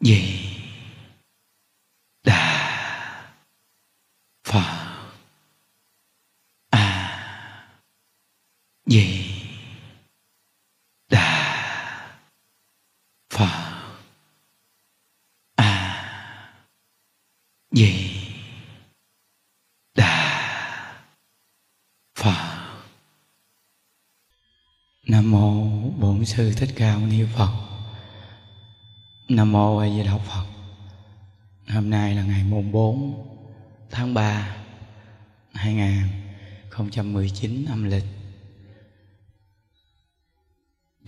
gì đà phật a di đà phật a di đà phật nam mô bổn sư thích ca mâu ni phật nam mô a di đà phật. Hôm nay là ngày mùng 4 tháng 3 2019 âm lịch.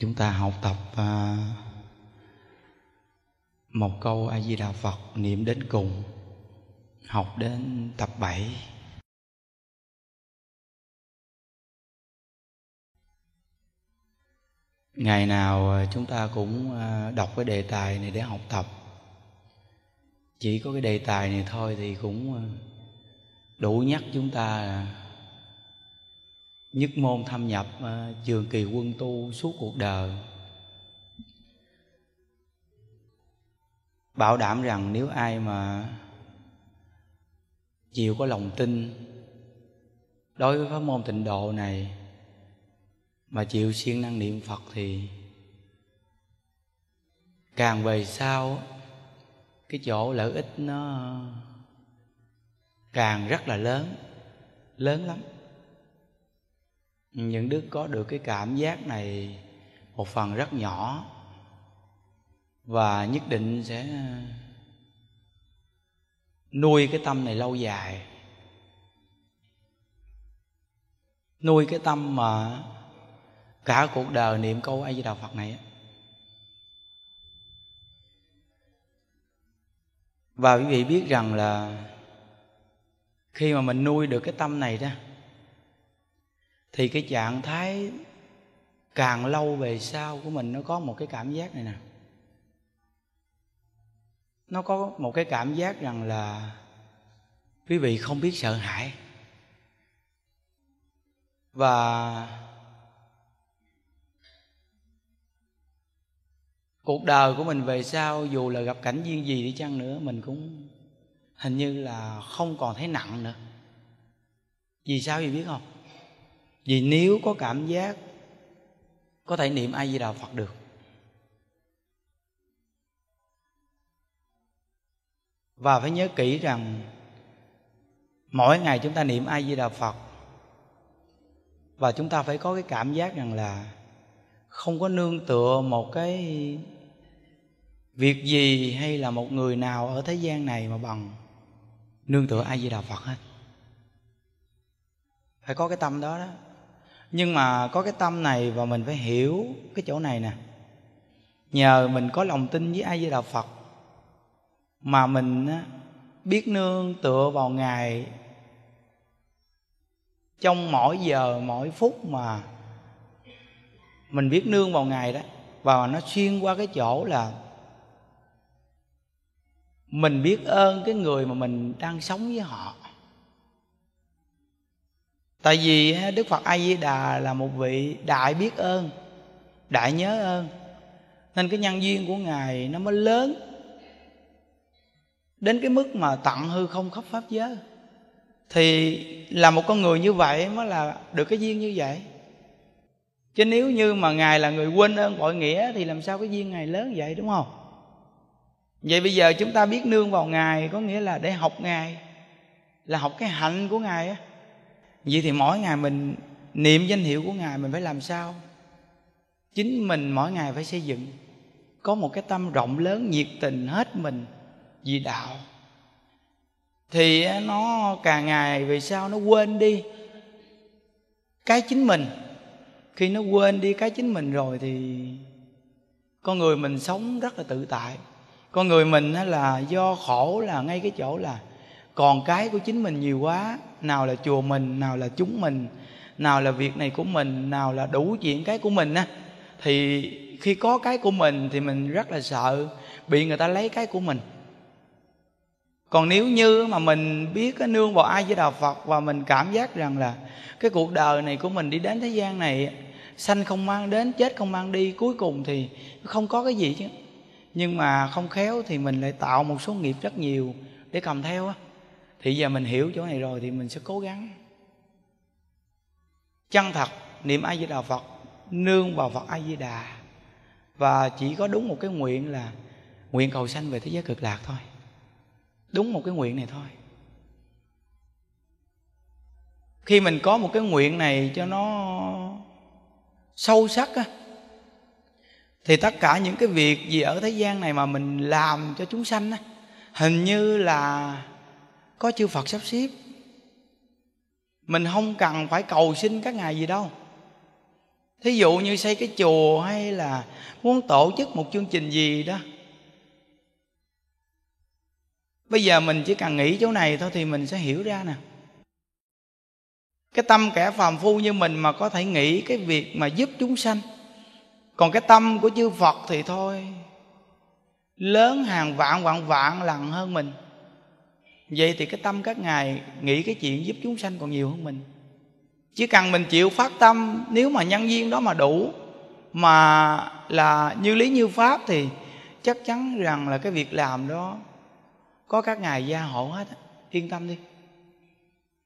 Chúng ta học tập à, một câu a di đà phật niệm đến cùng, học đến tập 7 ngày nào à, chúng ta cũng à, đọc cái đề tài này để học tập. Chỉ có cái đề tài này thôi thì cũng à, đủ nhắc chúng ta nhất môn thâm nhập trường kỳ quân tu suốt cuộc đời. Bảo đảm rằng nếu ai mà chịu có lòng tin đối với pháp môn tịnh độ này mà chịu siêng năng niệm phật thì càng về sau, cái chỗ lợi ích nó càng rất là lớn lớn lắm. Những đứa có được cái cảm giác này một phần rất nhỏ và nhất định sẽ nuôi cái tâm này lâu dài. Nuôi cái tâm mà cả cuộc đời niệm câu a di đà phật này và quý vị biết rằng là khi mà mình nuôi được cái tâm này đó, thì cái trạng thái càng lâu về sau của mình nó có một cái cảm giác này nè. Nó có một cái cảm giác rằng là quý vị không biết sợ hãi. Và cuộc đời của mình về sau, dù là gặp cảnh duyên gì đi chăng nữa, mình cũng hình như là không còn thấy nặng nữa. Vì sao vậy biết không? Vì nếu có cảm giác, có thể niệm ai di đà phật được. Và phải nhớ kỹ rằng, mỗi ngày chúng ta niệm ai di đà phật, và chúng ta phải có cái cảm giác rằng là không có nương tựa một cái việc gì hay là một người nào ở thế gian này mà bằng nương tựa ai di đà phật hết? Phải có cái tâm đó đó. Nhưng mà có cái tâm này và mình phải hiểu cái chỗ này nè. Nhờ mình có lòng tin với ai di đà phật mà mình biết nương tựa vào ngài trong mỗi giờ, mỗi phút mà mình biết nương vào ngài đó. Và nó xuyên qua cái chỗ là mình biết ơn cái người mà mình đang sống với họ. Tại vì đức phật a di đà là một vị đại biết ơn, đại nhớ ơn. Nên cái nhân duyên của ngài nó mới lớn. Đến cái mức mà tặng hư không khắp pháp giới. Thì là một con người như vậy mới là được cái duyên như vậy. Chứ nếu như mà ngài là người quên ơn bội nghĩa thì làm sao cái duyên ngài lớn vậy, đúng không? Vậy bây giờ chúng ta biết nương vào ngài có nghĩa là để học ngài, là học cái hạnh của ngài á. Vậy thì mỗi ngày mình niệm danh hiệu của ngài mình phải làm sao? Chính mình mỗi ngày phải xây dựng. Có một cái tâm rộng lớn, nhiệt tình hết mình vì đạo. Thì nó càng ngày về sau nó quên đi cái chính mình? Khi nó quên đi cái chính mình rồi thì con người mình sống rất là tự tại con người mình là do khổ là ngay cái chỗ là còn cái của chính mình nhiều quá. Nào là chùa mình, nào là chúng mình, nào là việc này của mình, nào là đủ chuyện cái của mình á, thì khi có cái của mình thì mình rất là sợ bị người ta lấy cái của mình. Còn nếu như mà mình biết cái nương vào ai với đạo phật và mình cảm giác rằng là cái cuộc đời này của mình đi đến thế gian này, sanh không mang đến, chết không mang đi, cuối cùng thì không có cái gì chứ nhưng mà không khéo thì mình lại tạo một số nghiệp rất nhiều để cầm theo á. Thì giờ mình hiểu chỗ này rồi thì mình sẽ cố gắng. Chân thật, niệm a di đà phật, nương vào phật a di đà và chỉ có đúng một cái nguyện là nguyện cầu sanh về thế giới cực lạc thôi. Đúng một cái nguyện này thôi. Khi mình có một cái nguyện này cho nó sâu sắc á thì tất cả những cái việc gì ở thế gian này mà mình làm cho chúng sanh á, hình như là có chư Phật sắp xếp. Mình không cần phải cầu xin các ngài gì đâu. Thí dụ như xây cái chùa hay là muốn tổ chức một chương trình gì đó. Bây giờ mình chỉ cần nghĩ chỗ này thôi thì mình sẽ hiểu ra nè. Cái tâm kẻ phàm phu như mình mà có thể nghĩ cái việc mà giúp chúng sanh còn cái tâm của chư phật thì thôi. Lớn hàng vạn vạn vạn lần hơn mình. Vậy thì cái tâm các ngài nghĩ cái chuyện giúp chúng sanh còn nhiều hơn mình. Chỉ cần mình chịu phát tâm, nếu mà nhân viên đó mà đủ, mà là như lý như pháp thì chắc chắn rằng là cái việc làm đó có các ngài gia hộ hết. Yên tâm đi.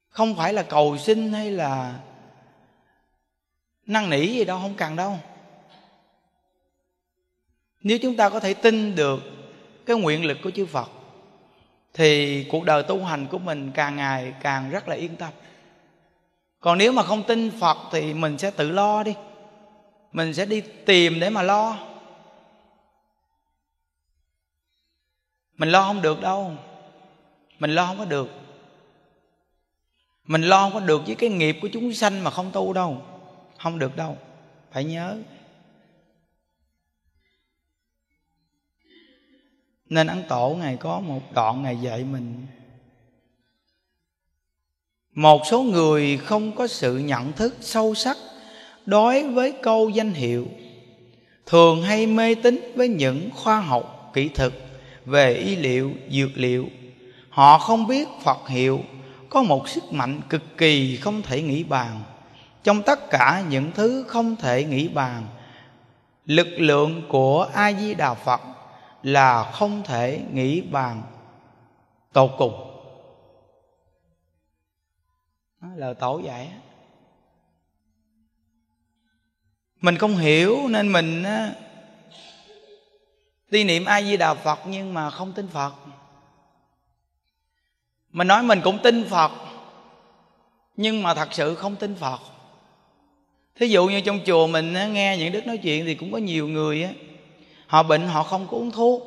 Không phải là cầu xin hay là năn nỉ gì đâu, không cần đâu nếu chúng ta có thể tin được cái nguyện lực của chư phật, thì cuộc đời tu hành của mình càng ngày càng rất là yên tâm. Còn nếu mà không tin phật thì mình sẽ tự lo đi. Mình sẽ đi tìm để mà lo. Mình lo không được đâu. Mình lo không có được. Mình lo không có được với cái nghiệp của chúng sanh mà không tu đâu. Không được đâu. Phải nhớ. Nên ấn tổ ngài có một đoạn ngài dạy mình. Một số người không có sự nhận thức sâu sắc đối với câu danh hiệu, thường hay mê tín với những khoa học, kỹ thuật về y liệu, dược liệu. Họ không biết phật hiệu, có một sức mạnh cực kỳ không thể nghĩ bàn. Trong tất cả những thứ không thể nghĩ bàn, lực lượng của a di đà phật là không thể nghĩ bàn tột cùng. Lời tổ dạy mình không hiểu nên mình đi niệm a di đà phật nhưng mà không tin phật. Mình nói mình cũng tin phật, nhưng mà thật sự không tin phật. Thí dụ như trong chùa mình nghe những đức nói chuyện thì cũng có nhiều người á họ bệnh, họ không có uống thuốc.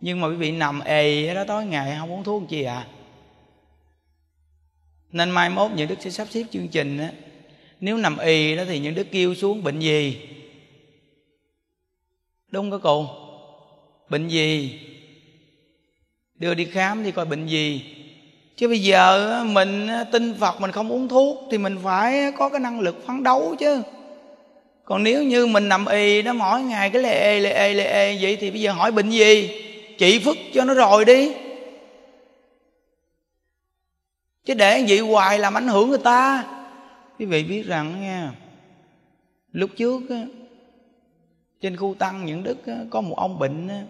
Nhưng mà quý vị nằm ề đó, tối ngày không uống thuốc chi à? Nên mai mốt những đức sẽ sắp xếp chương trình á. Nếu nằm ì đó thì những đức kêu xuống, bệnh gì? Đúng không cô bệnh gì? Đưa đi khám đi coi bệnh gì. Chứ bây giờ mình tin phật mình không uống thuốc thì mình phải có cái năng lực phấn đấu chứ còn nếu như mình nằm y nó mỗi ngày cái lệ ê lệ ê lệ ê vậy thì bây giờ hỏi bệnh gì? Trị phức cho nó rồi đi. Chứ để vậy hoài làm ảnh hưởng người ta. Quý vị biết rằng nha lúc trước á, trên khu tăng những đức á, có một ông bệnh á,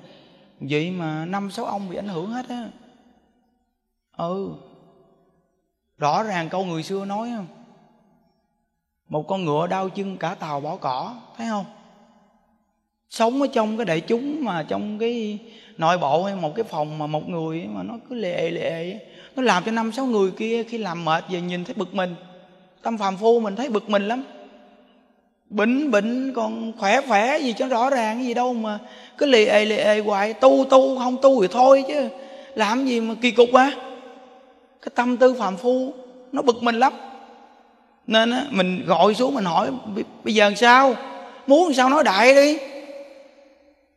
vậy mà năm sáu ông bị ảnh hưởng hết á. Ừ rõ ràng câu người xưa nói không? Một con ngựa đau chân cả tàu bỏ cỏ, thấy không? Sống ở trong cái đại chúng mà trong cái nội bộ hay một cái phòng mà một người mà nó cứ lệ lệ nó làm cho năm sáu người kia khi làm mệt về nhìn thấy bực mình. Tâm phàm phu mình thấy bực mình lắm. Bệnh bệnh còn khỏe khỏe gì cho rõ ràng, cái gì đâu mà cứ lì ề lì ề hoài. Tu tu, không tu thì thôi chứ. Làm gì mà kỳ cục quá. Cái tâm tư phàm phu nó bực mình lắm nên á, mình gọi xuống mình hỏi bây giờ sao? Muốn sao nói đại đi.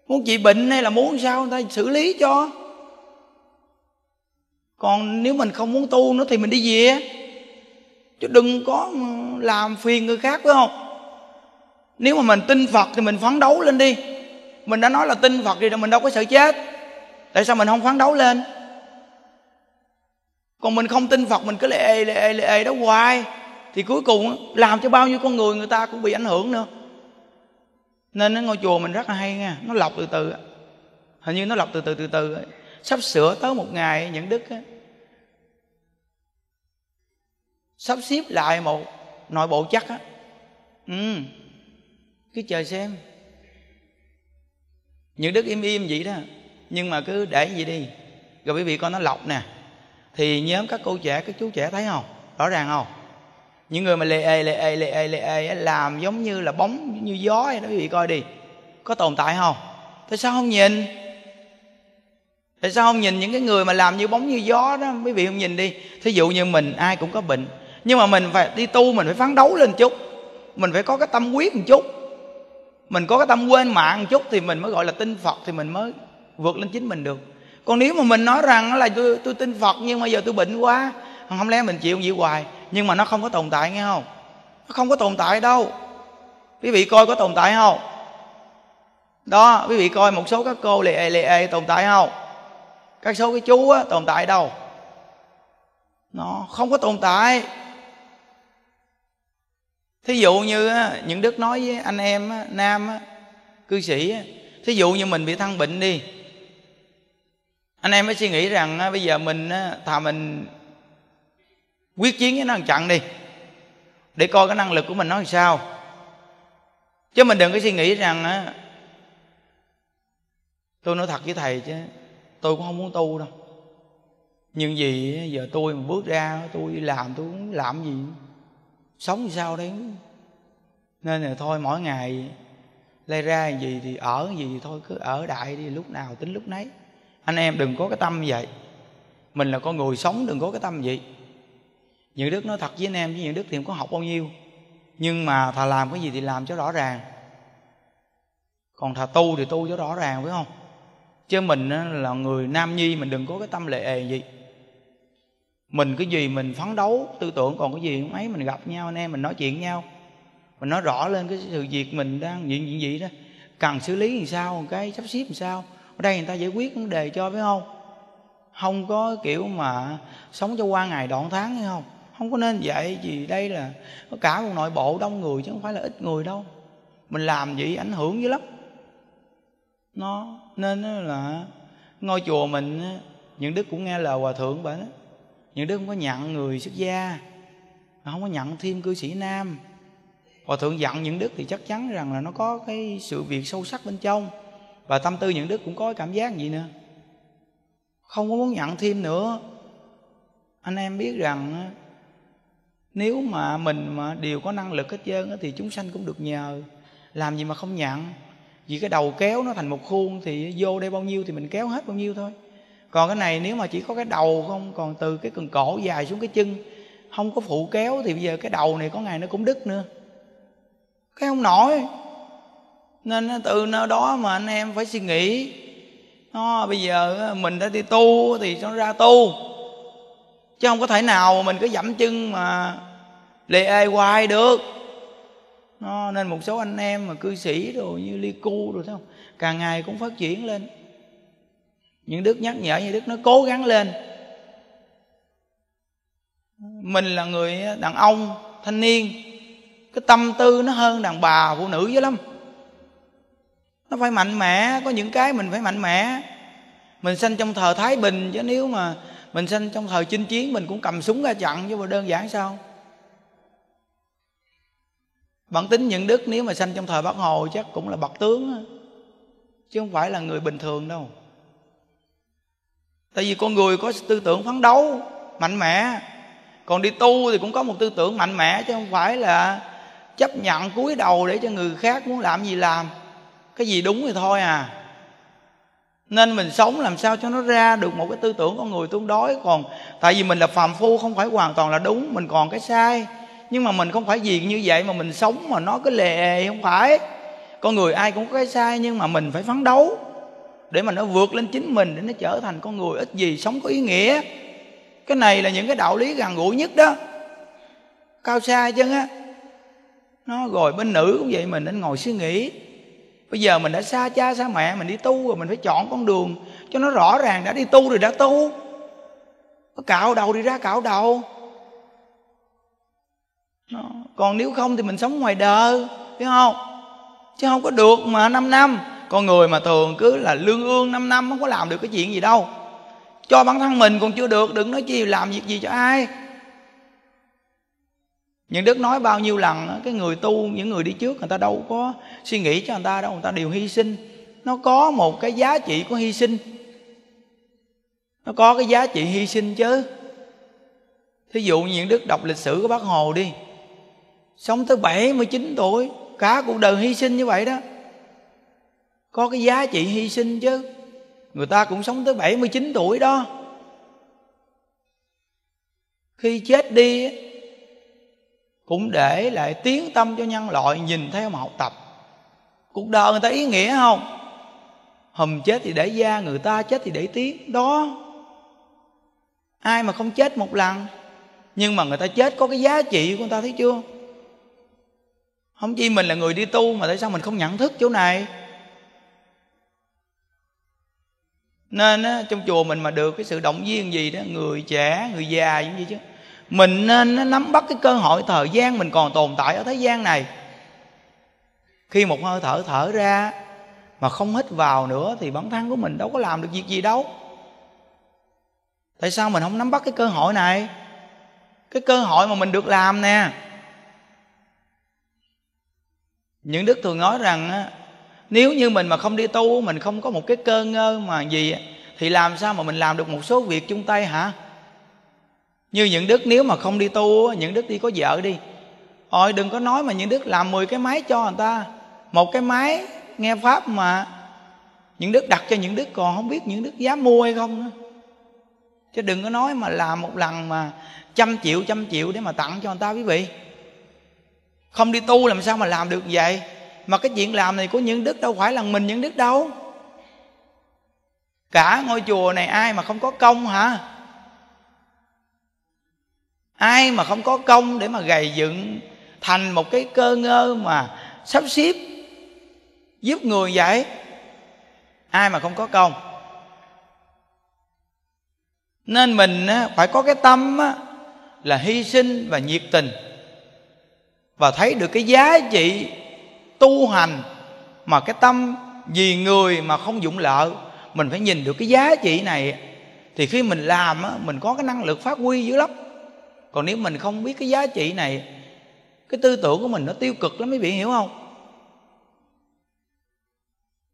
Muốn trị bệnh hay là muốn sao? Người ta xử lý cho. Còn nếu mình không muốn tu nữa thì mình đi về. Chứ đừng có làm phiền người khác phải không? Nếu mà mình tin phật thì mình phấn đấu lên đi. Mình đã nói là tin phật thì mình đâu có sợ chết. Tại sao mình không phấn đấu lên? Còn mình không tin phật mình cứ lệ ê lệ ê lệ ê đó hoài thì cuối cùng làm cho bao nhiêu con người người ta cũng bị ảnh hưởng nữa. Nên ngôi chùa mình rất là hay nha, nó lọc từ từ hình như nó lọc từ từ từ từ sắp sửa tới một ngày những đức sắp xếp lại một nội bộ chắc á. Ừ cứ chờ xem. Những đức im im vậy đó, nhưng mà cứ để gì đi. Rồi quý vị con nó lọc nè. Thì nhóm các cô trẻ, các chú trẻ thấy không? Rõ ràng không? Những người mà lê ê lê ê lê ê lê ê làm giống như là bóng như gió vậy đó, quý vị coi đi. Có tồn tại không? Tại sao không nhìn? Tại sao không nhìn những cái người mà làm như bóng như gió đó, quý vị không nhìn đi? Thí dụ như mình, ai cũng có bệnh. Nhưng mà mình phải đi tu, mình phải phấn đấu lên chút. Mình phải có cái tâm quyết một chút. Mình có cái tâm quên mạng một chút thì mình mới gọi là tin phật thì mình mới vượt lên chính mình được. Còn nếu mà mình nói rằng là tôi tôi tin phật nhưng mà giờ tôi bệnh quá, không lẽ mình chịu gì hoài? Nhưng mà nó không có tồn tại, nghe không? Nó không có tồn tại đâu. Quý vị coi có tồn tại không? Đó, quý vị coi một số các cô lì ê lì ê tồn tại không? Các số cái chú á, tồn tại đâu? Nó không có tồn tại. Thí dụ như những đức nói với anh em nam cư sĩ thí dụ như mình bị thăng bệnh đi. Anh em mới suy nghĩ rằng bây giờ mình thà mình quyết chiến với nó chặn đi. Để coi cái năng lực của mình nó làm sao. Chứ mình đừng có suy nghĩ rằng tôi nói thật với thầy chứ, tôi cũng không muốn tu đâu. Nhưng vì giờ tôi mà bước ra tôi làm, tôi cũng làm gì. Sống sao đấy nên là thôi, mỗi ngày lay ra gì thì ở gì thì thôi, cứ ở đại đi, lúc nào tính lúc nấy. Anh em đừng có cái tâm vậy. Mình là con người sống, đừng có cái tâm vậy những đức nói thật với anh em với những đức thì không có học bao nhiêu. Nhưng mà thà làm cái gì thì làm cho rõ ràng. Còn thà tu thì tu cho rõ ràng, phải không? Chứ mình là người nam nhi, mình đừng có cái tâm lệ ề gì. Mình cái gì mình phấn đấu, tư tưởng, còn cái gì mấy ấy, mình gặp nhau, anh em mình nói chuyện nhau. Mình nói rõ lên cái sự việc mình đang diện diện gì đó. Cần xử lý làm sao cái sắp xếp làm sao. Ở đây người ta giải quyết vấn đề cho, phải không? Không có kiểu mà sống cho qua ngày đoạn tháng hay không? Không có nên vậy vì đây là có cả một nội bộ đông người chứ không phải là ít người đâu. Mình làm vậy ảnh hưởng dữ lắm. Nó nên là ngôi chùa mình những đức cũng nghe lời hòa thượng bởi đó. Những đức không có nhận người xuất gia không có nhận thêm cư sĩ nam. Hòa thượng dặn những đức thì chắc chắn rằng là nó có cái sự việc sâu sắc bên trong. Và tâm tư những đức cũng có cái cảm giác gì nữa. Không có muốn nhận thêm nữa. Anh em biết rằng nếu mà mình mà đều có năng lực hết trơn thì chúng sanh cũng được nhờ. Làm gì mà không nhận vì cái đầu kéo nó thành một khuôn thì vô đây bao nhiêu thì mình kéo hết bao nhiêu thôi. Còn cái này nếu mà chỉ có cái đầu không, còn từ cái cần cổ dài xuống cái chân, không có phụ kéo thì bây giờ cái đầu này có ngày nó cũng đứt nữa. Cái không nổi. Nên từ nơi đó mà anh em phải suy nghĩ. Nó bây giờ mình đã đi tu thì nó ra tu chứ không có thể nào mình cứ dậm chân mà lê ê hoài được. Nó nên một số anh em mà cư sĩ rồi như ly cu rồi thấy không? Càng ngày cũng phát triển lên. Những đức nhắc nhở như đức nó cố gắng lên. Mình là người đàn ông, thanh niên, cái tâm tư nó hơn đàn bà, phụ nữ dữ lắm. Nó phải mạnh mẽ, có những cái mình phải mạnh mẽ. Mình sinh trong thời thái bình, chứ nếu mà mình sinh trong thời chinh chiến, mình cũng cầm súng ra chặn, chứ mà đơn giản sao? Bản tính những đức, nếu mà sanh trong thời bác hồ chắc cũng là bậc tướng chứ không phải là người bình thường đâu. Tại vì con người có tư tưởng phấn đấu, mạnh mẽ. Còn đi tu thì cũng có một tư tưởng mạnh mẽ, chứ không phải là chấp nhận cúi đầu để cho người khác muốn làm gì làm. Cái gì đúng thì thôi à nên mình sống làm sao cho nó ra được một cái tư tưởng con người tương đối. Còn tại vì mình là phàm phu, không phải hoàn toàn là đúng, mình còn cái sai. Nhưng mà mình không phải gì như vậy mà mình sống mà nó cứ lề không phải. Con người ai cũng có cái sai, nhưng mà mình phải phấn đấu để mà nó vượt lên chính mình, để nó trở thành con người ít gì sống có ý nghĩa. Cái này là những cái đạo lý gần gũi nhất đó. Cao xa chứ á. Nó rồi bên nữ cũng vậy, mình nên ngồi suy nghĩ bây giờ mình đã xa cha xa mẹ, mình đi tu rồi mình phải chọn con đường cho nó rõ ràng. Đã đi tu rồi đã tu. Có cạo đầu đi ra cạo đầu. Còn nếu không thì mình sống ngoài đời biết không? Chứ không có được mà 5 năm. Con người mà thường cứ là lương ương năm năm, không có làm được cái chuyện gì đâu. Cho bản thân mình còn chưa được, đừng nói chi làm việc gì cho ai những đức nói bao nhiêu lần cái người tu, những người đi trước, người ta đâu có suy nghĩ cho người ta đâu, người ta đều hy sinh. Nó có một cái giá trị của hy sinh. Nó có cái giá trị hy sinh chứ. Thí dụ như những đức đọc lịch sử của bác hồ đi. Sống tới 79 tuổi, cả cuộc đời hy sinh như vậy đó. Có cái giá trị hy sinh chứ. Người ta cũng sống tới 79 tuổi đó. Khi chết đi cũng để lại tiếng tâm cho nhân loại nhìn theo mà học tập. Cuộc đời người ta ý nghĩa không? Hầm chết thì để da người ta chết thì để tiếng. Đó. Ai mà không chết một lần nhưng mà người ta chết có cái giá trị của người ta thấy chưa? Không chỉ mình là người đi tu mà tại sao mình không nhận thức chỗ này? Nên á, trong chùa mình mà được cái sự động viên gì đó người trẻ người già gì chứ mình nên nắm bắt cái cơ hội thời gian mình còn tồn tại ở thế gian này. Khi một hơi thở thở ra mà không hít vào nữa thì bản thân của mình đâu có làm được việc gì đâu. Tại sao mình không nắm bắt cái cơ hội này? Cái cơ hội mà mình được làm nè. Những đức thường nói rằng nếu như mình mà không đi tu, mình không có một cái cơ ngơ mà gì thì làm sao mà mình làm được một số việc chung tay hả? Như những đức nếu mà không đi tu những đức đi có vợ đi. Ôi, đừng có nói mà những đức làm 10 cái máy cho người ta. Một cái máy, nghe Pháp mà. Những đức đặt cho những đức còn không biết những đức dám mua hay không nữa. Chứ đừng có nói mà làm một lần mà trăm triệu trăm triệu để mà tặng cho người ta quý vị. Không đi tu làm sao mà làm được vậy? Mà cái chuyện làm này của những đức đâu phải là mình, những đức đâu? Cả ngôi chùa này ai mà không có công hả? Ai mà không có công để mà gầy dựng thành một cái cơ ngơ mà sắp xếp giúp người vậy? Ai mà không có công? Nên mình phải có cái tâm là hy sinh và nhiệt tình. Và thấy được cái giá trị tu hành mà cái tâm vì người mà không dụng lợi, mình phải nhìn được cái giá trị này thì khi mình làm mình có cái năng lực phát huy dữ lắm còn nếu mình không biết cái giá trị này, cái tư tưởng của mình nó tiêu cực lắm, mấy vị hiểu không?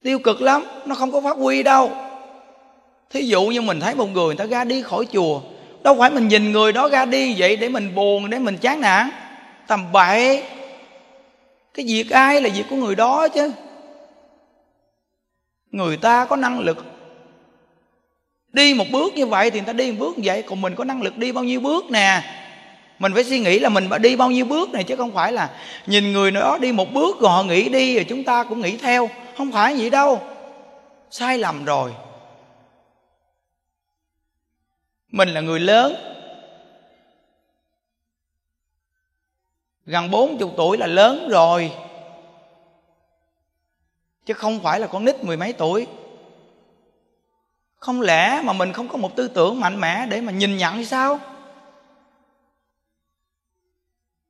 Tiêu cực lắm, nó không có phát huy đâu. Thí dụ như mình thấy một người người ta ra đi khỏi chùa, đâu phải mình nhìn người đó ra đi vậy để mình buồn, để mình chán nản. Tầm bậy. Cái việc ai là việc của người đó chứ? Người ta có năng lực. Đi một bước như vậy thì người ta đi một bước như vậy, còn mình có năng lực đi bao nhiêu bước nè? Mình phải suy nghĩ là mình đi bao nhiêu bước này, chứ không phải là nhìn người đó đi một bước rồi họ nghĩ đi rồi chúng ta cũng nghĩ theo. Không phải vậy đâu. Sai lầm rồi. Mình là người lớn. Gần bốn chục tuổi là lớn rồi. Chứ không phải là con nít mười mấy tuổi. Không lẽ mà mình không có một tư tưởng mạnh mẽ để mà nhìn nhận hay sao?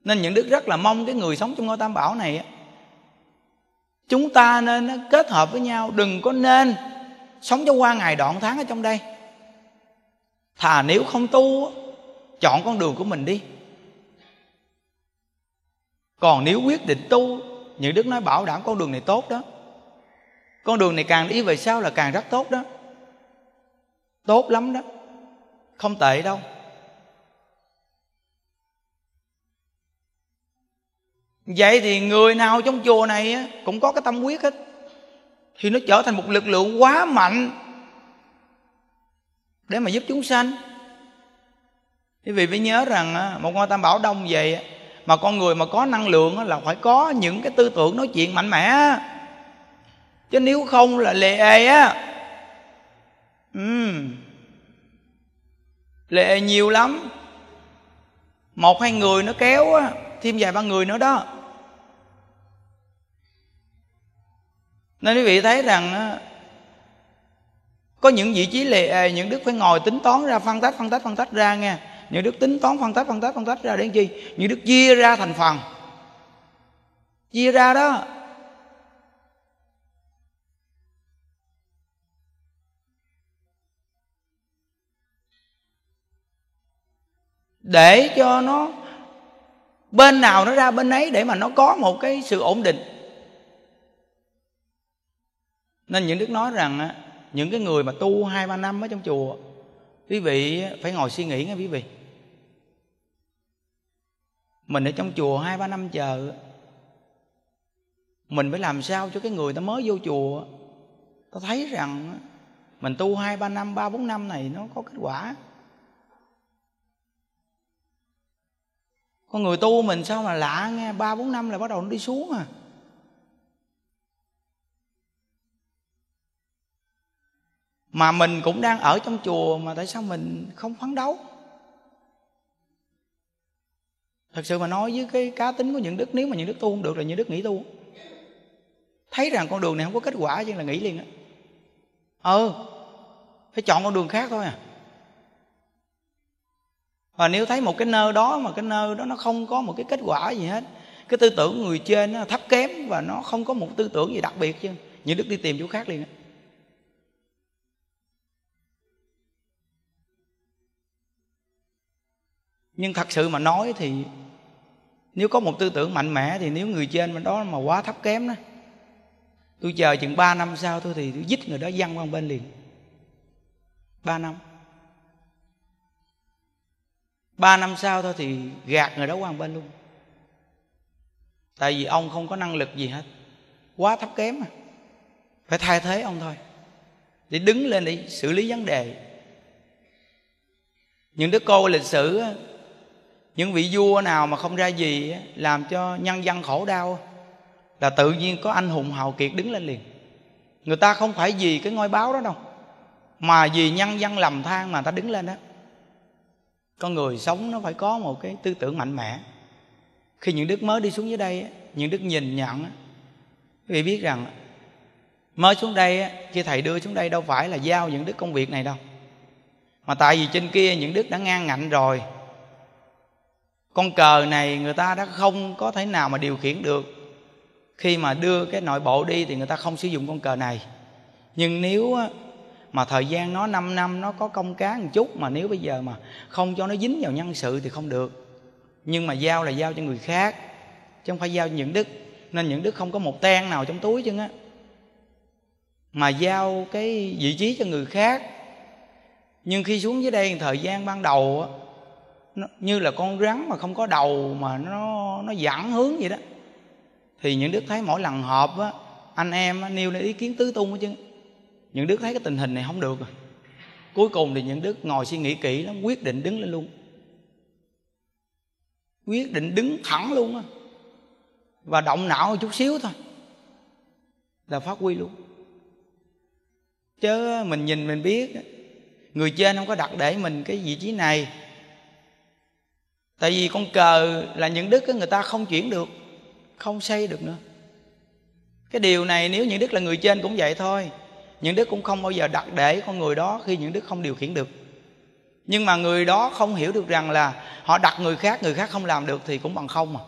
Nên những đức rất là mong cái người sống trong ngôi tam bảo này chúng ta nên kết hợp với nhau, đừng có nên sống cho qua ngày đoạn tháng ở trong đây. Thà nếu không tu chọn con đường của mình đi. Còn nếu quyết định tu, những đức nói bảo đảm con đường này tốt đó. Con đường này càng đi về sau là càng rất tốt đó. Tốt lắm đó. Không tệ đâu. Vậy thì người nào trong chùa này cũng có cái tâm quyết hết. Thì nó trở thành một lực lượng quá mạnh để mà giúp chúng sanh. Quý vị phải nhớ rằng một ngôi tam bảo đông vậy mà con người mà có năng lượng là phải có những cái tư tưởng nói chuyện mạnh mẽ. Chứ nếu không là lệ ê á. Ừ. lệ nhiều lắm. Một hai người nó kéo á, thêm vài ba người nữa đó. nên quý vị thấy rằng có những vị trí lệ à, những đức phải ngồi tính toán ra, phân tách phân tách phân tách ra nghe. Những đức tính toán, phân tách phân tách phân tách ra đến chi? Những đức chia ra thành phần. Chia ra đó. Để cho nó, bên nào nó ra bên ấy để mà nó có một cái sự ổn định nên những đức nói rằng những cái người mà tu hai, ba năm ở trong chùa, quý vị phải ngồi suy nghĩ nghe quý vị. Mình ở trong chùa hai, ba năm chờ, mình phải làm sao cho cái người ta mới vô chùa ta thấy rằng mình tu hai, ba năm, ba, bốn năm này nó có kết quả. Con người tu mình sao mà lạ nghe, ba, bốn năm là bắt đầu nó đi xuống à. Mà mình cũng đang ở trong chùa mà tại sao mình không phấn đấu? Thật sự mà nói với cái cá tính của những đức, nếu mà những đức tu không được là những đức nghỉ tu. Thấy rằng con đường này không có kết quả, chứ là nghỉ liền á. Ờ phải chọn con đường khác thôi à. Và nếu thấy một cái nơi đó mà cái nơi đó nó không có một cái kết quả gì hết, cái tư tưởng người trên nó thấp kém và nó không có một tư tưởng gì đặc biệt chứ, những đức đi tìm chỗ khác liền á. Nhưng thật sự mà nói thì nếu có một tư tưởng mạnh mẽ thì nếu người trên bên đó mà quá thấp kém đó, tôi chờ chừng 3 năm sau thôi thì tôi dít người đó văng qua bên liền. 3 năm. Ba năm sau thôi thì gạt người đó qua bên luôn. Tại vì ông không có năng lực gì hết. Quá thấp kém mà phải thay thế ông thôi. Để đứng lên để xử lý vấn đề. Những đứa cô lịch sử những vị vua nào mà không ra gì làm cho nhân dân khổ đau là tự nhiên có anh hùng hào kiệt đứng lên liền. Người ta không phải vì cái ngôi báo đó đâu, mà vì nhân dân lầm than mà ta đứng lên đó. Con người sống nó phải có một cái tư tưởng mạnh mẽ. Khi những đức mới đi xuống dưới đây những đức nhìn nhận quý vị biết rằng mới xuống đây khi thầy đưa xuống đây đâu phải là giao những đức công việc này đâu. Mà tại vì trên kia những đức đã ngang ngạnh rồi con cờ này người ta đã không có thể nào mà điều khiển được. Khi mà đưa cái nội bộ đi thì người ta không sử dụng con cờ này. Nhưng nếu mà thời gian nó 5 năm, nó có công cá một chút, mà nếu bây giờ mà không cho nó dính vào nhân sự thì không được. Nhưng mà giao là giao cho người khác, chứ không phải giao cho những đức. Nên những đức không có một ten nào trong túi chứ á. Mà giao cái vị trí cho người khác. Nhưng khi xuống dưới đây thời gian ban đầu á nó, như là con rắn mà không có đầu mà nó nó dẫn hướng vậy đó. Thì những đức thấy mỗi lần họp á anh em á, nêu lên ý kiến tứ tung hết chứ những đức thấy cái tình hình này không được rồi. Cuối cùng thì những đức ngồi suy nghĩ kỹ lắm quyết định đứng lên luôn. Quyết định đứng thẳng luôn á. Và động não một chút xíu thôi. Là phát huy luôn. Chứ mình nhìn mình biết người trên không có đặt để mình cái vị trí này tại vì con cờ là những đức người ta không chuyển được, không xây được nữa. Cái điều này nếu những đức là người trên cũng vậy thôi. Những đức cũng không bao giờ đặt để con người đó khi những đức không điều khiển được. Nhưng mà người đó không hiểu được rằng là họ đặt người khác người khác không làm được thì cũng bằng không mà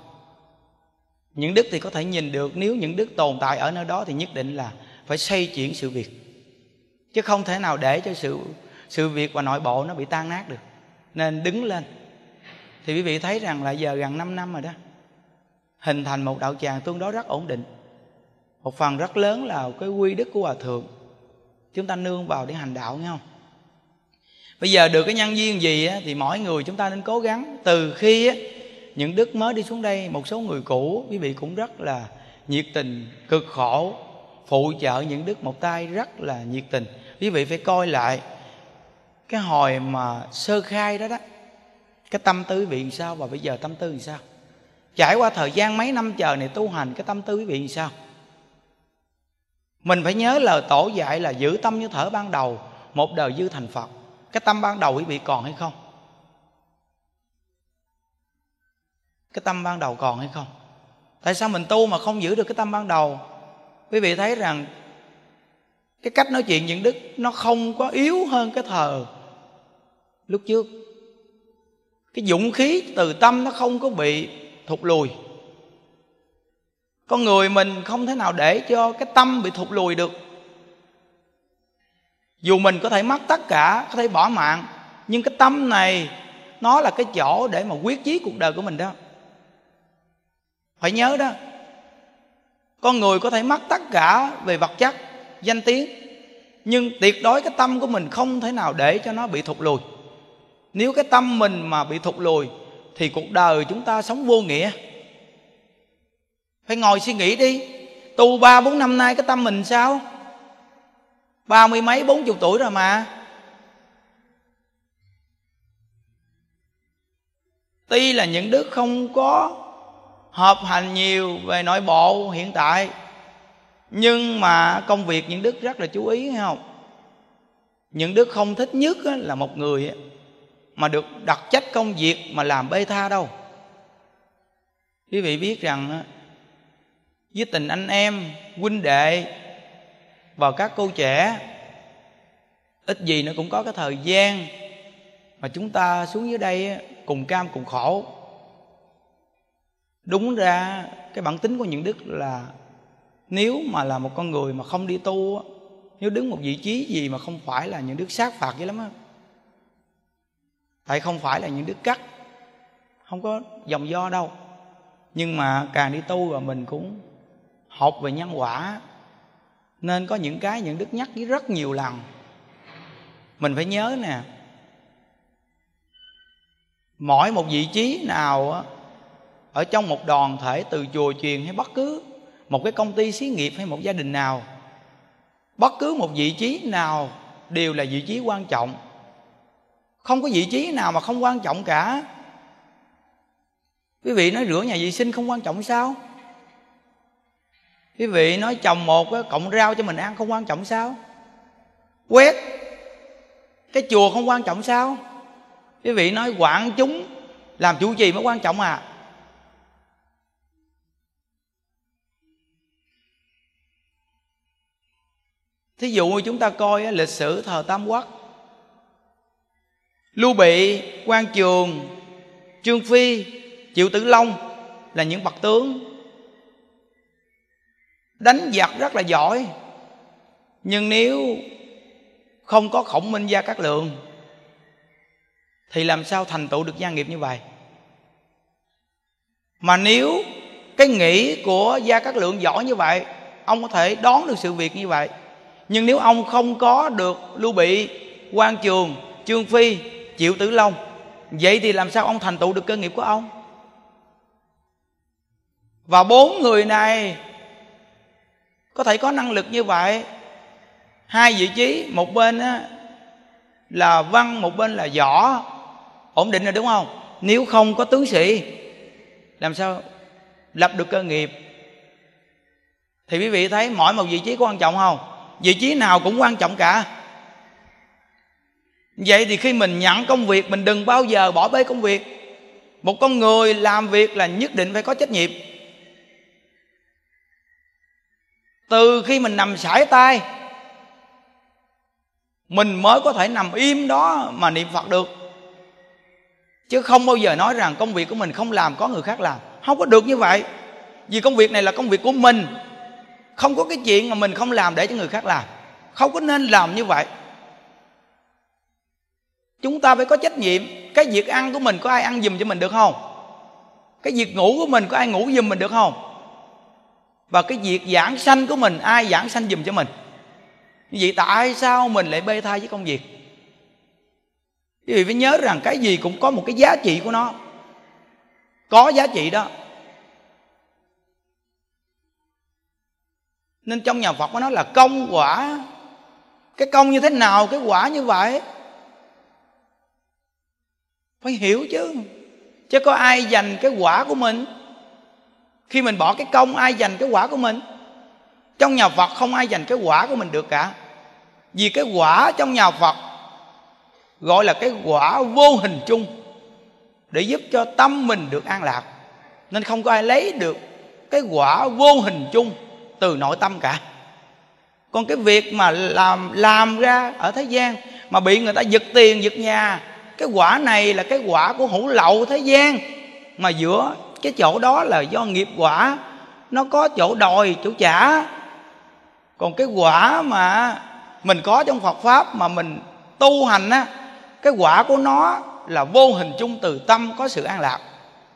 những đức thì có thể nhìn được, nếu những đức tồn tại ở nơi đó thì nhất định là phải xây chuyển sự việc. Chứ không thể nào để cho sự sự việc và nội bộ nó bị tan nát được. Nên đứng lên thì quý vị thấy rằng là giờ gần 5 năm rồi đó. Hình thành một đạo tràng tương đối rất ổn định. Một phần rất lớn là cái quy đức của hòa thượng. Chúng ta nương vào để hành đạo nghe không? Bây giờ được cái nhân duyên gì á, thì mỗi người chúng ta nên cố gắng. Từ khi á, những đức mới đi xuống đây một số người cũ quý vị cũng rất là nhiệt tình cực khổ phụ trợ những đức một tay rất là nhiệt tình. Quý vị phải coi lại cái hồi mà sơ khai đó đó cái tâm tư quý vị làm sao và bây giờ tâm tư làm sao? Trải qua thời gian mấy năm chờ này tu hành, cái tâm tư quý vị làm sao? Mình phải nhớ lời tổ dạy là giữ tâm như thở ban đầu, một đời dư thành phật. Cái tâm ban đầu quý vị còn hay không? Cái tâm ban đầu còn hay không? Tại sao mình tu mà không giữ được cái tâm ban đầu? Quý vị thấy rằng cái cách nói chuyện những đức nó không có yếu hơn cái thờ lúc trước cái dũng khí từ tâm nó không có bị thụt lùi. Con người mình không thể nào để cho cái tâm bị thụt lùi được. Dù mình có thể mất tất cả, có thể bỏ mạng, nhưng cái tâm này, nó là cái chỗ để mà quyết chí cuộc đời của mình đó. Phải nhớ đó, con người có thể mất tất cả về vật chất, danh tiếng, nhưng tuyệt đối cái tâm của mình không thể nào để cho nó bị thụt lùi nếu cái tâm mình mà bị thụt lùi, thì cuộc đời chúng ta sống vô nghĩa. Phải ngồi suy nghĩ đi. Tu ba, bốn năm nay cái tâm mình sao? Ba mươi mấy, bốn chục tuổi rồi mà. Tuy là những đức không có hợp hành nhiều về nội bộ hiện tại, nhưng mà công việc những đức rất là chú ý hay không? Những đức không thích nhất là một người mà được đặt trách công việc mà làm bê tha đâu. Quý vị biết rằng với tình anh em, huynh đệ và các cô trẻ, ít gì nó cũng có cái thời gian mà chúng ta xuống dưới đây cùng cam cùng khổ. Đúng ra cái bản tính của những đức là nếu mà là một con người mà không đi tu nếu đứng một vị trí gì mà không phải là những đức sát phạt vậy lắm á tại không phải là những đức cắt, không có dòng do đâu. Nhưng mà càng đi tu và mình cũng học về nhân quả, nên có những cái những đức nhắc với rất nhiều lần. Mình phải nhớ nè, mỗi một vị trí nào ở trong một đoàn thể từ chùa truyền hay bất cứ một cái công ty xí nghiệp hay một gia đình nào, bất cứ một vị trí nào đều là vị trí quan trọng không có vị trí nào mà không quan trọng cả. Quý vị nói rửa nhà vệ sinh không quan trọng sao? Quý vị nói trồng một cái rau cho mình ăn không quan trọng sao? Quét cái chùa không quan trọng sao? Quý vị nói quản chúng làm chủ trì mới quan trọng à. Thí dụ chúng ta coi lịch sử thờ tam quốc lưu bị quan trường, trương phi, triệu tử long là những bậc tướng. Đánh giặc rất là giỏi, nhưng nếu không có khổng minh gia cát lượng, thì làm sao thành tựu được gia nghiệp như vậy? Mà nếu cái nghĩ của gia cát lượng giỏi như vậy, ông có thể đón được sự việc như vậy. Nhưng nếu ông không có được lưu bị quan trường, trương phi chịu tử long. Vậy thì làm sao ông thành tựu được cơ nghiệp của ông? Và bốn người này có thể có năng lực như vậy. Hai vị trí một bên á, là văn một bên là võ. Ổn định rồi đúng không? Nếu không có tướng sĩ làm sao lập được cơ nghiệp? Thì quý vị thấy mỗi một vị trí có quan trọng không? Vị trí nào cũng quan trọng cả vậy thì khi mình nhận công việc, mình đừng bao giờ bỏ bê công việc. Một con người làm việc là nhất định phải có trách nhiệm. Từ khi mình nằm sải tay, mình mới có thể nằm im đó mà niệm phật được. Chứ không bao giờ nói rằng công việc của mình không làm, có người khác làm. Không có được như vậy. Vì công việc này là công việc của mình. Không có cái chuyện mà mình không làm để cho người khác làm. Không có nên làm như vậy chúng ta phải có trách nhiệm. Cái việc ăn của mình có ai ăn giùm cho mình được không? Cái việc ngủ của mình có ai ngủ giùm mình được không? Và cái việc giảng sanh của mình, ai giảng sanh giùm cho mình? Như vậy tại sao mình lại bê tha với công việc? Quý vị phải nhớ rằng cái gì cũng có một cái giá trị của nó. Có giá trị đó. Nên trong nhà phật có nói là công quả. Cái công như thế nào, cái quả như vậy? Phải hiểu chứ. Chứ có ai dành cái quả của mình? Khi mình bỏ cái công, ai dành cái quả của mình? Trong nhà phật không ai dành cái quả của mình được cả. Vì cái quả trong nhà phật gọi là cái quả vô hình chung, để giúp cho tâm mình được an lạc. Nên không có ai lấy được cái quả vô hình chung từ nội tâm cả. Còn cái việc mà làm làm ra ở thế gian mà bị người ta giật tiền, giật nhà cái quả này là cái quả của hữu lậu thế gian. Mà giữa cái chỗ đó là do nghiệp quả. Nó có chỗ đòi, chỗ trả. Còn cái quả mà mình có trong phật pháp mà mình tu hành á, cái quả của nó là vô hình chung từ tâm, có sự an lạc.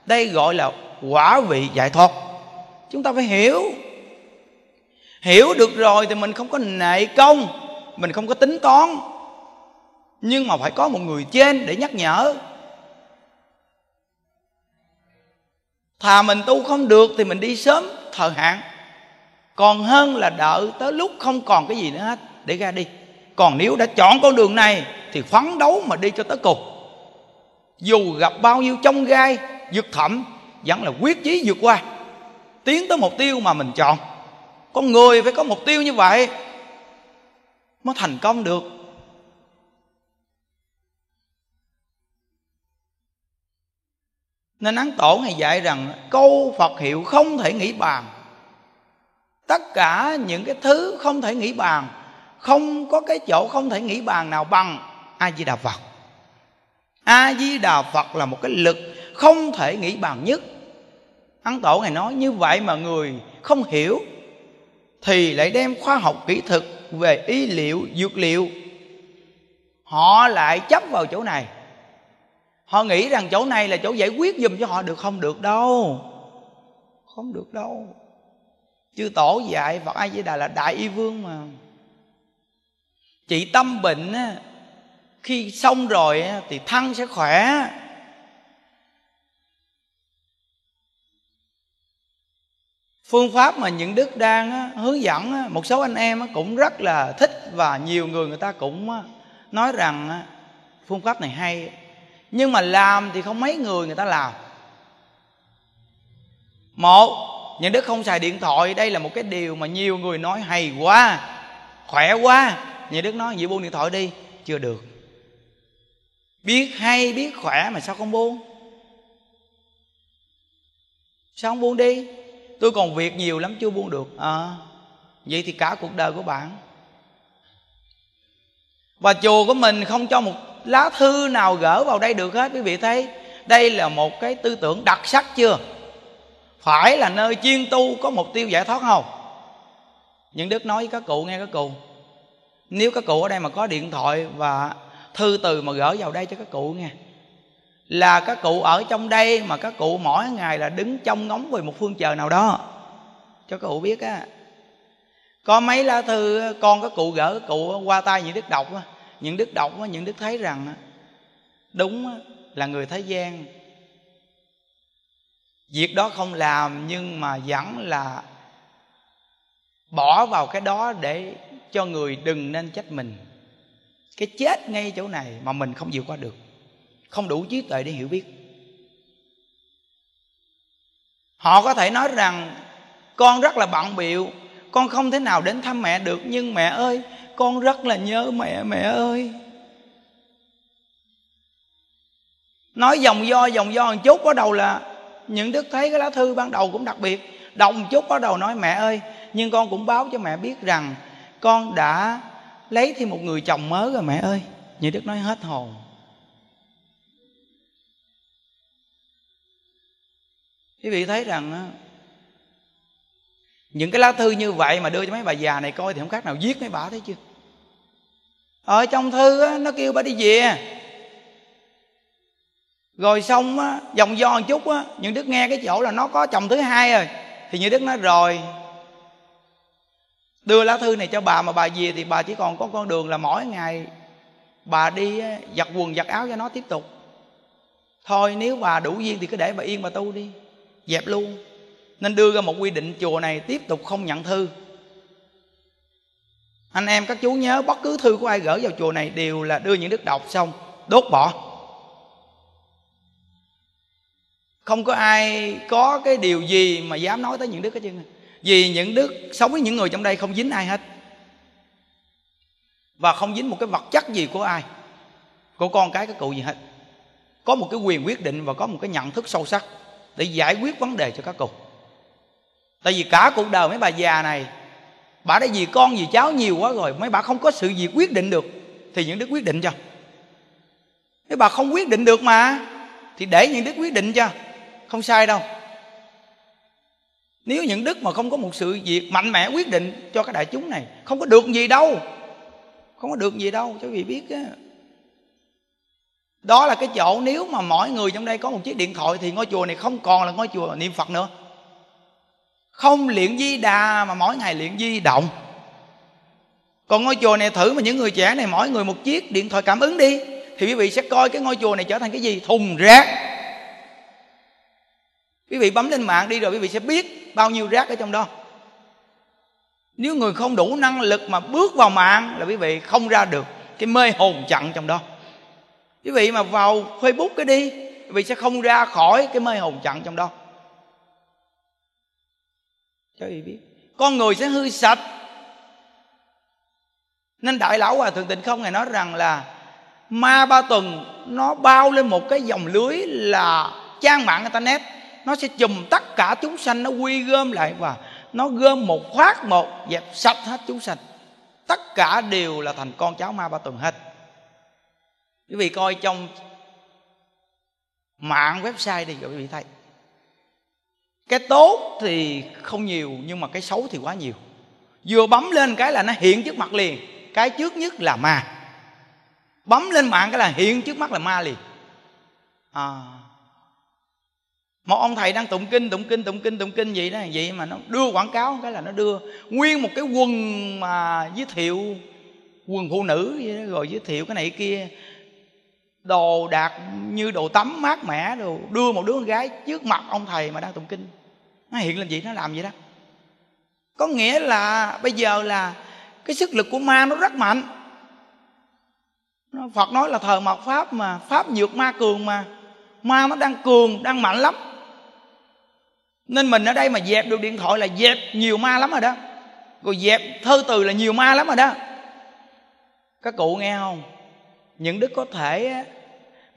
Đây gọi là quả vị giải thoát. Chúng ta phải hiểu. Hiểu được rồi thì mình không có nệ công, mình không có tính toán nhưng mà phải có một người trên để nhắc nhở. Thà mình tu không được thì mình đi sớm, thời hạn. Còn hơn là đợi tới lúc không còn cái gì nữa hết, để ra đi. Còn nếu đã chọn con đường này, thì phấn đấu mà đi cho tới cùng. Dù gặp bao nhiêu trong gai vượt thẳm, vẫn là quyết chí vượt qua. Tiến tới mục tiêu mà mình chọn. Con người phải có mục tiêu như vậy, mới thành công được. Nên ấn tổ ngày dạy rằng, câu phật hiệu không thể nghĩ bàn. Tất cả những cái thứ không thể nghĩ bàn, không có cái chỗ không thể nghĩ bàn nào bằng a di đà phật. A di đà phật là một cái lực không thể nghĩ bàn nhất. Ấn tổ ngày nói như vậy mà người không hiểu, thì lại đem khoa học kỹ thuật về y liệu, dược liệu, họ lại chấp vào chỗ này họ nghĩ rằng chỗ này là chỗ giải quyết giùm cho họ. Được không? Được đâu. Không được đâu. Chư tổ dạy phật a di đà là đại y vương mà. Chị tâm bệnh khi xong rồi thì thân sẽ khỏe. Phương pháp mà những đức đang hướng dẫn một số anh em cũng rất là thích và nhiều người người ta cũng nói rằng phương pháp này hay nhưng mà làm thì không mấy người người ta làm. Một những đức không xài điện thoại đây là một cái điều mà nhiều người nói hay quá khỏe quá. Những đức nói vậy buông điện thoại đi. Chưa được. Biết hay biết khỏe mà sao không buông? Sao không buông đi? Tôi còn việc nhiều lắm chưa buông được. À, vậy thì cả cuộc đời của bạn. Và chùa của mình không cho một lá thư nào gỡ vào đây được hết, quý vị thấy? Đây là một cái tư tưởng đặc sắc chưa? Phải là nơi chuyên tu có mục tiêu giải thoát không? Những đức nói với các cụ, nghe các cụ. Nếu các cụ ở đây mà có điện thoại và thư từ mà gửi vào đây cho các cụ nghe. Là các cụ ở trong đây mà các cụ mỗi ngày là đứng trong ngóng về một phương trời nào đó. Cho các cụ biết á. Có mấy lá thư, con các cụ gỡ, các cụ qua tay những đức đọc á những đức đọc á, những đức thấy rằng đúng là người thế gian. Việc đó không làm nhưng mà vẫn là bỏ vào cái đó để cho người đừng nên trách mình. Cái chết ngay chỗ này mà mình không vượt qua được. Không đủ trí tuệ để hiểu biết. Họ có thể nói rằng, con rất là bận biệu con không thể nào đến thăm mẹ được, nhưng mẹ ơi con rất là nhớ mẹ mẹ ơi. Nói dòng do dòng do một chút, bắt đầu là những đức thấy cái lá thư ban đầu cũng đặc biệt. Đọc một chút, bắt đầu nói, mẹ ơi, nhưng con cũng báo cho mẹ biết rằng con đã lấy thêm một người chồng mới rồi, mẹ ơi. Như đức nói hết hồn. Quý vị thấy rằng những cái lá thư như vậy mà đưa cho mấy bà già này coi thì không khác nào giết mấy bà thấy chưa? Ở trong thư nó kêu bà đi về. Rồi xong á dòng do một chút á, những đức nghe cái chỗ là nó có chồng thứ hai rồi, thì như đức nói, rồi, đưa lá thư này cho bà, mà bà về thì bà chỉ còn có con đường là mỗi ngày bà đi giặt quần, giặt áo cho nó tiếp tục. Thôi nếu bà đủ duyên thì cứ để bà yên bà tu đi, dẹp luôn nên đưa ra một quy định chùa này tiếp tục không nhận thư. Anh em, các chú nhớ bất cứ thư của ai gửi vào chùa này đều là đưa những đức đọc xong, đốt bỏ. Không có ai có cái điều gì mà dám nói tới những đức hết trơn vì những đức, sống với những người trong đây không dính ai hết. Và không dính một cái vật chất gì của ai, của con cái các cụ gì hết. Có một cái quyền quyết định và có một cái nhận thức sâu sắc để giải quyết vấn đề cho các cụ tại vì cả cuộc đời mấy bà già này, bà đã vì con, vì cháu nhiều quá rồi, mấy bà không có sự gì quyết định được, thì những đức quyết định cho. Mấy bà không quyết định được mà, thì để những đức quyết định cho. Không sai đâu. Nếu những đức mà không có một sự việc mạnh mẽ quyết định cho cái đại chúng này, không có được gì đâu. Không có được gì đâu, cho vị biết á. Đó là cái chỗ nếu mà mỗi người trong đây có một chiếc điện thoại thì ngôi chùa này không còn là ngôi chùa niệm phật nữa không luyện di đà mà mỗi ngày luyện di động. Còn ngôi chùa này thử mà những người trẻ này, mỗi người một chiếc điện thoại cảm ứng đi, thì quý vị sẽ coi cái ngôi chùa này trở thành cái gì? Thùng rác. Quý vị bấm lên mạng đi rồi quý vị sẽ biết bao nhiêu rác ở trong đó. Nếu người không đủ năng lực mà bước vào mạng là quý vị không ra được cái mê hồn chặn trong đó. Quý vị mà vào facebook cái đi, quý vị sẽ không ra khỏi cái mê hồn chặn trong đó cho vị biết. Con người sẽ hư sạch. Nên đại lão hòa thượng tịnh không ngài nói rằng là ma ba tuần nó bao lên một cái dòng lưới là trang mạng internet. Nó sẽ chùm tất cả chúng sanh, nó quy gom lại và nó gom một khoát một dẹp sạch hết chúng sanh. Tất cả đều là thành con cháu ma ba tuần hết. Quý vị coi trong mạng website đi rồi quý vị thấy cái tốt thì không nhiều nhưng mà cái xấu thì quá nhiều. Vừa bấm lên cái là nó hiện trước mặt liền cái trước nhất là ma. Bấm lên mạng cái là hiện trước mắt là ma liền. À. Một ông thầy đang tụng kinh tụng kinh tụng kinh tụng kinh vậy đó vậy mà nó đưa quảng cáo cái là nó đưa nguyên một cái quần mà giới thiệu quần phụ nữ vậy đó, rồi giới thiệu cái này kia đồ đạc như đồ tắm mát mẻ đồ, đưa một đứa con gái trước mặt ông thầy mà đang tụng kinh. Nó hiện lên gì nó làm vậy đó. Có nghĩa là bây giờ là cái sức lực của ma nó rất mạnh. Phật nói là thờ mạt pháp mà, pháp nhược ma cường mà. Ma nó đang cường, đang mạnh lắm. Nên mình ở đây mà dẹp được điện thoại là dẹp nhiều ma lắm rồi đó. Rồi dẹp thơ từ là nhiều ma lắm rồi đó. Các cụ nghe không? Những đức có thể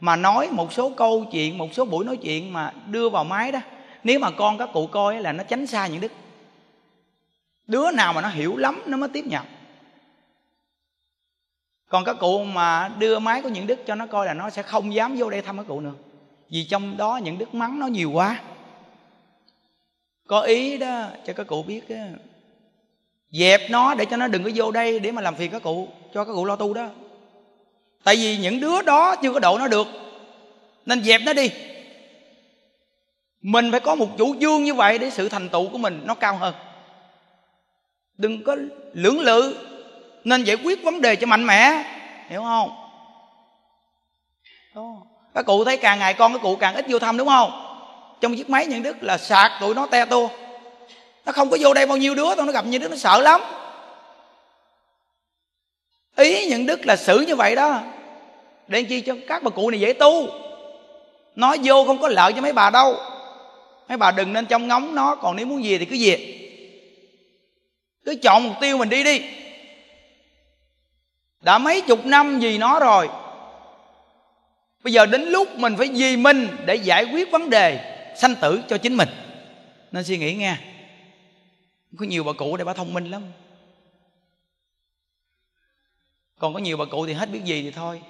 mà nói một số câu chuyện, một số buổi nói chuyện mà đưa vào máy đó, nếu mà con các cụ coi là nó tránh xa những đức đứa nào mà nó hiểu lắm, nó mới tiếp nhận. Còn các cụ mà đưa máy của những đức cho nó coi là nó sẽ không dám vô đây thăm các cụ nữa. Vì trong đó những đức mắng nó nhiều quá. Có ý đó cho các cụ biết đó. dẹp nó để cho nó đừng có vô đây để mà làm phiền các cụ, cho các cụ lo tu đó tại vì những đứa đó chưa có độ nó được. Nên dẹp nó đi. Mình phải có một chủ trương như vậy để sự thành tựu của mình nó cao hơn. Đừng có lưỡng lự, nên giải quyết vấn đề cho mạnh mẽ. Hiểu không? Đó. các cụ thấy càng ngày con các cụ càng ít vô thăm, đúng không? Trong chiếc máy nhận đức là sạc tụi nó te tua. Nó không có vô đây bao nhiêu đứa, tụi nó gặp như đứa nó sợ lắm ý những đức là xử như vậy đó. Để chi cho các bà cụ này dễ tu. Nói vô không có lợi cho mấy bà đâu. Mấy bà đừng nên trông ngóng nó, còn nếu muốn gì thì cứ về. Cứ chọn mục tiêu mình đi đi. Đã mấy chục năm vì nó rồi. Bây giờ đến lúc mình phải vì mình để giải quyết vấn đề sanh tử cho chính mình. Nên suy nghĩ nghe. Có nhiều bà cụ đây bà thông minh lắm còn có nhiều bà cụ thì hết biết gì thì thôi.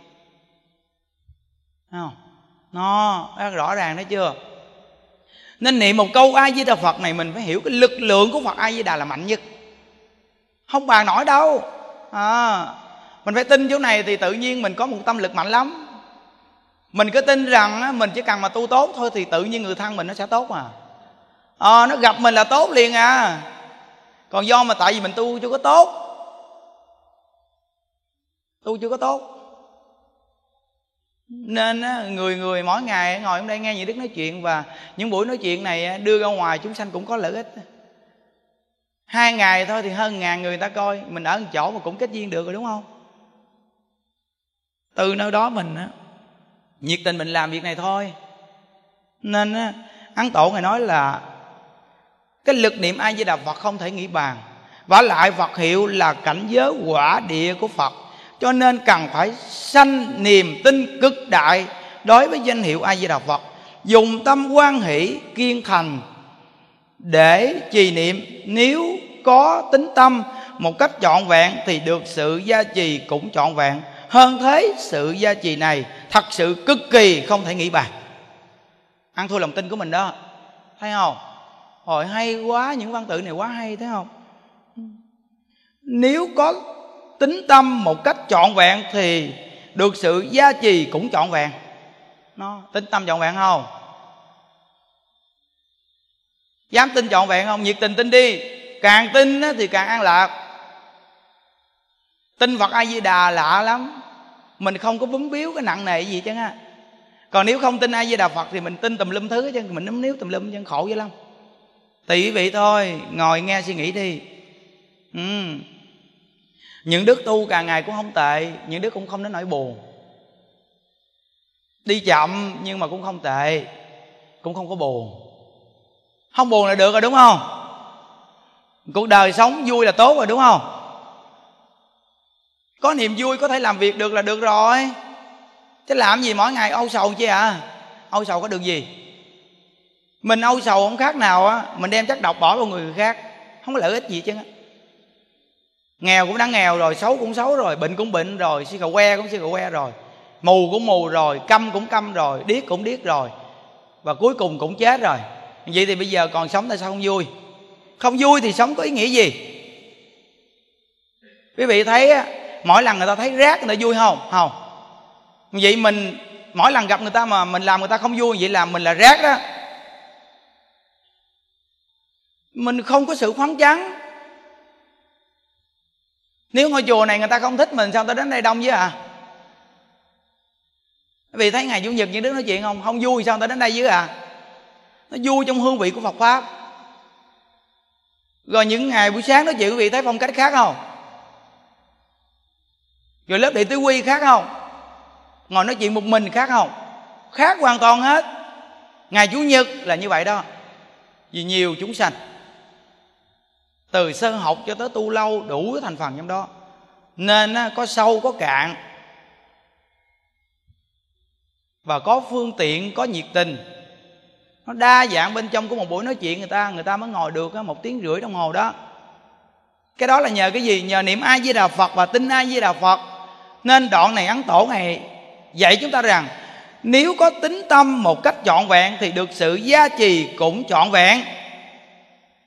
Thấy không? Nó rõ ràng đấy chưa? Nên niệm một câu a di đà phật này mình phải hiểu cái lực lượng của phật a di đà là mạnh nhất. Không bàn nổi đâu. À, mình phải tin chỗ này thì tự nhiên mình có một tâm lực mạnh lắm. Mình cứ tin rằng mình chỉ cần mà tu tốt thôi thì tự nhiên người thân mình nó sẽ tốt mà à, ờ, nó gặp mình là tốt liền à. Còn do mà tại vì mình tu chưa có tốt tu chưa có tốt. Nên người người mỗi ngày ngồi ở đây nghe những đức nói chuyện và những buổi nói chuyện này đưa ra ngoài chúng sanh cũng có lợi ích. Hai ngày thôi thì hơn ngàn người ta coi, mình ở một chỗ mà cũng kết duyên được rồi đúng không? Từ nơi đó mình nhiệt tình mình làm việc này thôi. Nên ấn tổ ngài nói là cái lực niệm ai di đà phật không thể nghĩ bàn. Và lại phật hiệu là cảnh giới quả địa của phật cho nên cần phải sanh niềm tin cực đại đối với danh hiệu a di đà phật. Dùng tâm quan hỷ, kiên thành để trì niệm. Nếu có tính tâm một cách trọn vẹn thì được sự gia trì cũng trọn vẹn. Hơn thế, sự gia trì này thật sự cực kỳ không thể nghĩ bàn. Ăn thua lòng tin của mình đó. Thấy không? Hồi hay quá, những văn tự này quá hay, thấy không? Nếu có tính tâm một cách trọn vẹn thì được sự gia trì cũng trọn vẹn. Nó tính tâm trọn vẹn không? Dám tin trọn vẹn không? Nhiệt tình tin đi. Càng tin thì càng an lạc. Tin phật a di đà lạ lắm. Mình không có bấm biếu cái nặng nề gì chứ ha còn nếu không tin a di đà phật thì mình tin tùm lum thứ chứ mình nấm níu tùm lum chứ khổ dữ lắm. Tỷ quý vị thôi, ngồi nghe suy nghĩ đi. Ừ những đức tu càng ngày cũng không tệ, những đức cũng không đến nỗi buồn. Đi chậm nhưng mà cũng không tệ, cũng không có buồn. Không buồn là được rồi đúng không? Cuộc đời sống vui là tốt rồi đúng không? Có niềm vui, có thể làm việc được là được rồi. Chứ làm gì mỗi ngày âu sầu chứ à? Âu sầu có được gì? Mình âu sầu không khác nào á, mình đem chất độc bỏ vào người khác, không có lợi ích gì chứ nghèo cũng đã nghèo rồi, xấu cũng xấu rồi, bệnh cũng bệnh rồi si cà que cũng si cà que rồi, mù cũng mù rồi, câm cũng câm rồi, điếc cũng điếc rồi. Và cuối cùng cũng chết rồi. Vậy thì bây giờ còn sống tại sao không vui? Không vui thì sống có ý nghĩa gì? Quý vị thấy á, mỗi lần người ta thấy rác người ta vui không? Không. Vậy mình, mỗi lần gặp người ta mà mình làm người ta không vui, vậy là mình là rác đó. Mình không có sự khoáng chán nếu ngôi chùa này người ta không thích mình, sao ta đến đây đông với à? Vì thấy ngày chủ nhật những đứa nói chuyện không? Không vui, sao ta đến đây với à? Nó vui trong hương vị của phật pháp. Rồi những ngày buổi sáng nói chuyện quý vị thấy phong cách khác không? Rồi lớp đệ tứ quy khác không? Ngồi nói chuyện một mình khác không? Khác hoàn toàn hết. Ngày chủ nhật là như vậy đó. Vì nhiều chúng sanh từ sơ học cho tới tu lâu đủ thành phần trong đó. Nên có sâu, có cạn. Và có phương tiện, có nhiệt tình. Nó đa dạng bên trong của một buổi nói chuyện người ta người ta mới ngồi được một tiếng rưỡi đồng hồ đó. Cái đó là nhờ cái gì? Nhờ niệm ai với đà phật và tin ai với đà phật. Nên đoạn này ấn tổ này dạy chúng ta rằng, nếu có tính tâm một cách trọn vẹn thì được sự gia trì cũng trọn vẹn.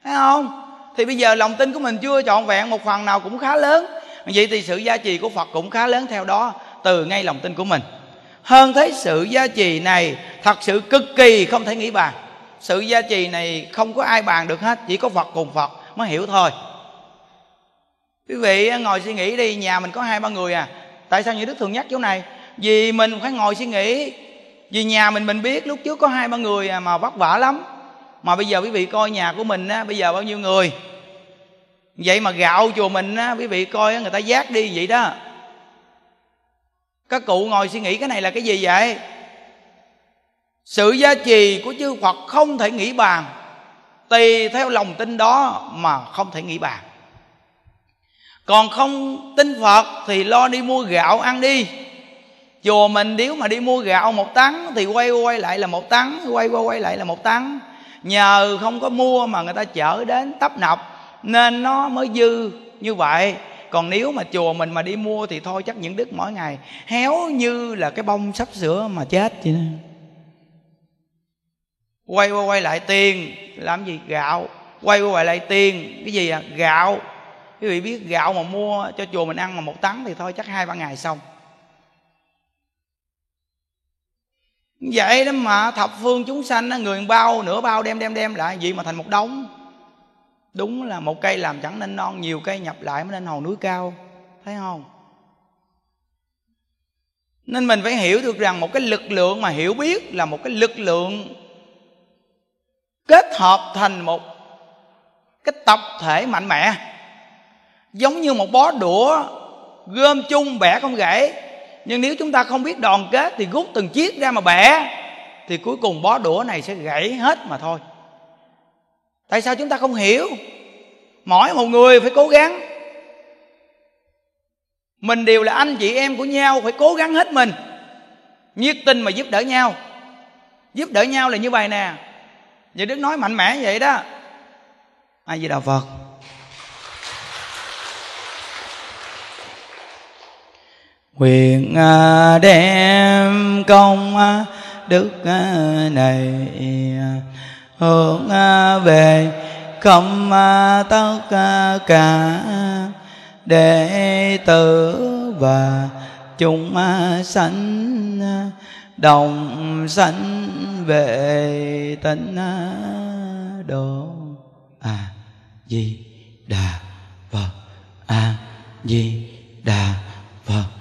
Thấy không? Thì bây giờ lòng tin của mình chưa trọn vẹn một phần nào cũng khá lớn. Vậy thì sự gia trì của phật cũng khá lớn theo đó từ ngay lòng tin của mình. Hơn thế sự gia trì này thật sự cực kỳ không thể nghĩ bàn. Sự gia trì này không có ai bàn được hết chỉ có phật cùng phật mới hiểu thôi. Quý vị ngồi suy nghĩ đi nhà mình có hai ba người à. Tại sao như đức thường nhắc chỗ này? Vì mình phải ngồi suy nghĩ. Vì nhà mình mình biết lúc trước có hai ba người à, mà vất vả lắm mà bây giờ quý vị coi nhà của mình á, bây giờ bao nhiêu người? Vậy mà gạo chùa mình á, quý vị coi người ta giác đi vậy đó. Các cụ ngồi suy nghĩ cái này là cái gì vậy? Sự gia trì của chư phật không thể nghĩ bàn. Tùy theo lòng tin đó mà không thể nghĩ bàn. Còn không tin phật thì lo đi mua gạo ăn đi. Chùa mình nếu mà đi mua gạo một tấn thì quay quay lại là một tấn, quay qua quay lại là một tấn nhờ không có mua mà người ta chở đến tấp nập, nên nó mới dư như vậy. Còn nếu mà chùa mình mà đi mua thì thôi, chắc những đức mỗi ngày héo như là cái bông sắp sửa mà chết vậy đó. quay qua quay lại tiền, làm gì? Gạo. Quay qua quay lại tiền, cái gì à? Gạo. Quý vị biết gạo mà mua cho chùa mình ăn mà một tấn thì thôi, chắc hai ba ngày xong. Vậy đó mà thập phương chúng sanh người bao, nửa bao đem đem đem lại gì mà thành một đống? Đúng là một cây làm chẳng nên non, nhiều cây nhập lại mới nên hòn núi cao. Thấy không? Nên mình phải hiểu được rằng một cái lực lượng mà hiểu biết là một cái lực lượng kết hợp thành một cái tập thể mạnh mẽ. Giống như một bó đũa gom chung bẻ không gãy nhưng nếu chúng ta không biết đoàn kết thì rút từng chiếc ra mà bẻ, thì cuối cùng bó đũa này sẽ gãy hết mà thôi. Tại sao chúng ta không hiểu? Mỗi một người phải cố gắng. Mình đều là anh chị em của nhau, phải cố gắng hết mình. Nhiệt tình mà giúp đỡ nhau. Giúp đỡ nhau là như vậy nè. Vậy đức nói mạnh mẽ vậy đó. Ai gì đạo phật? Nguyện à, đem công à, đức à, này hướng về không tất cả đệ tử và chúng sanh đồng sanh về tịnh độ a di đà phật. A di đà phật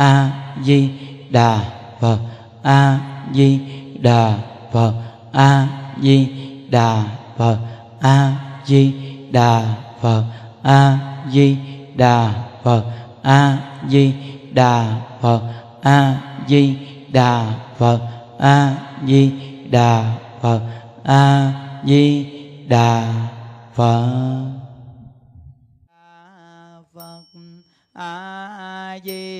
a di đà phật a di đà phật a di đà phật a di đà phật a di đà phật a di đà phật a di đà phật a di đà phật a di đà phật A phật a di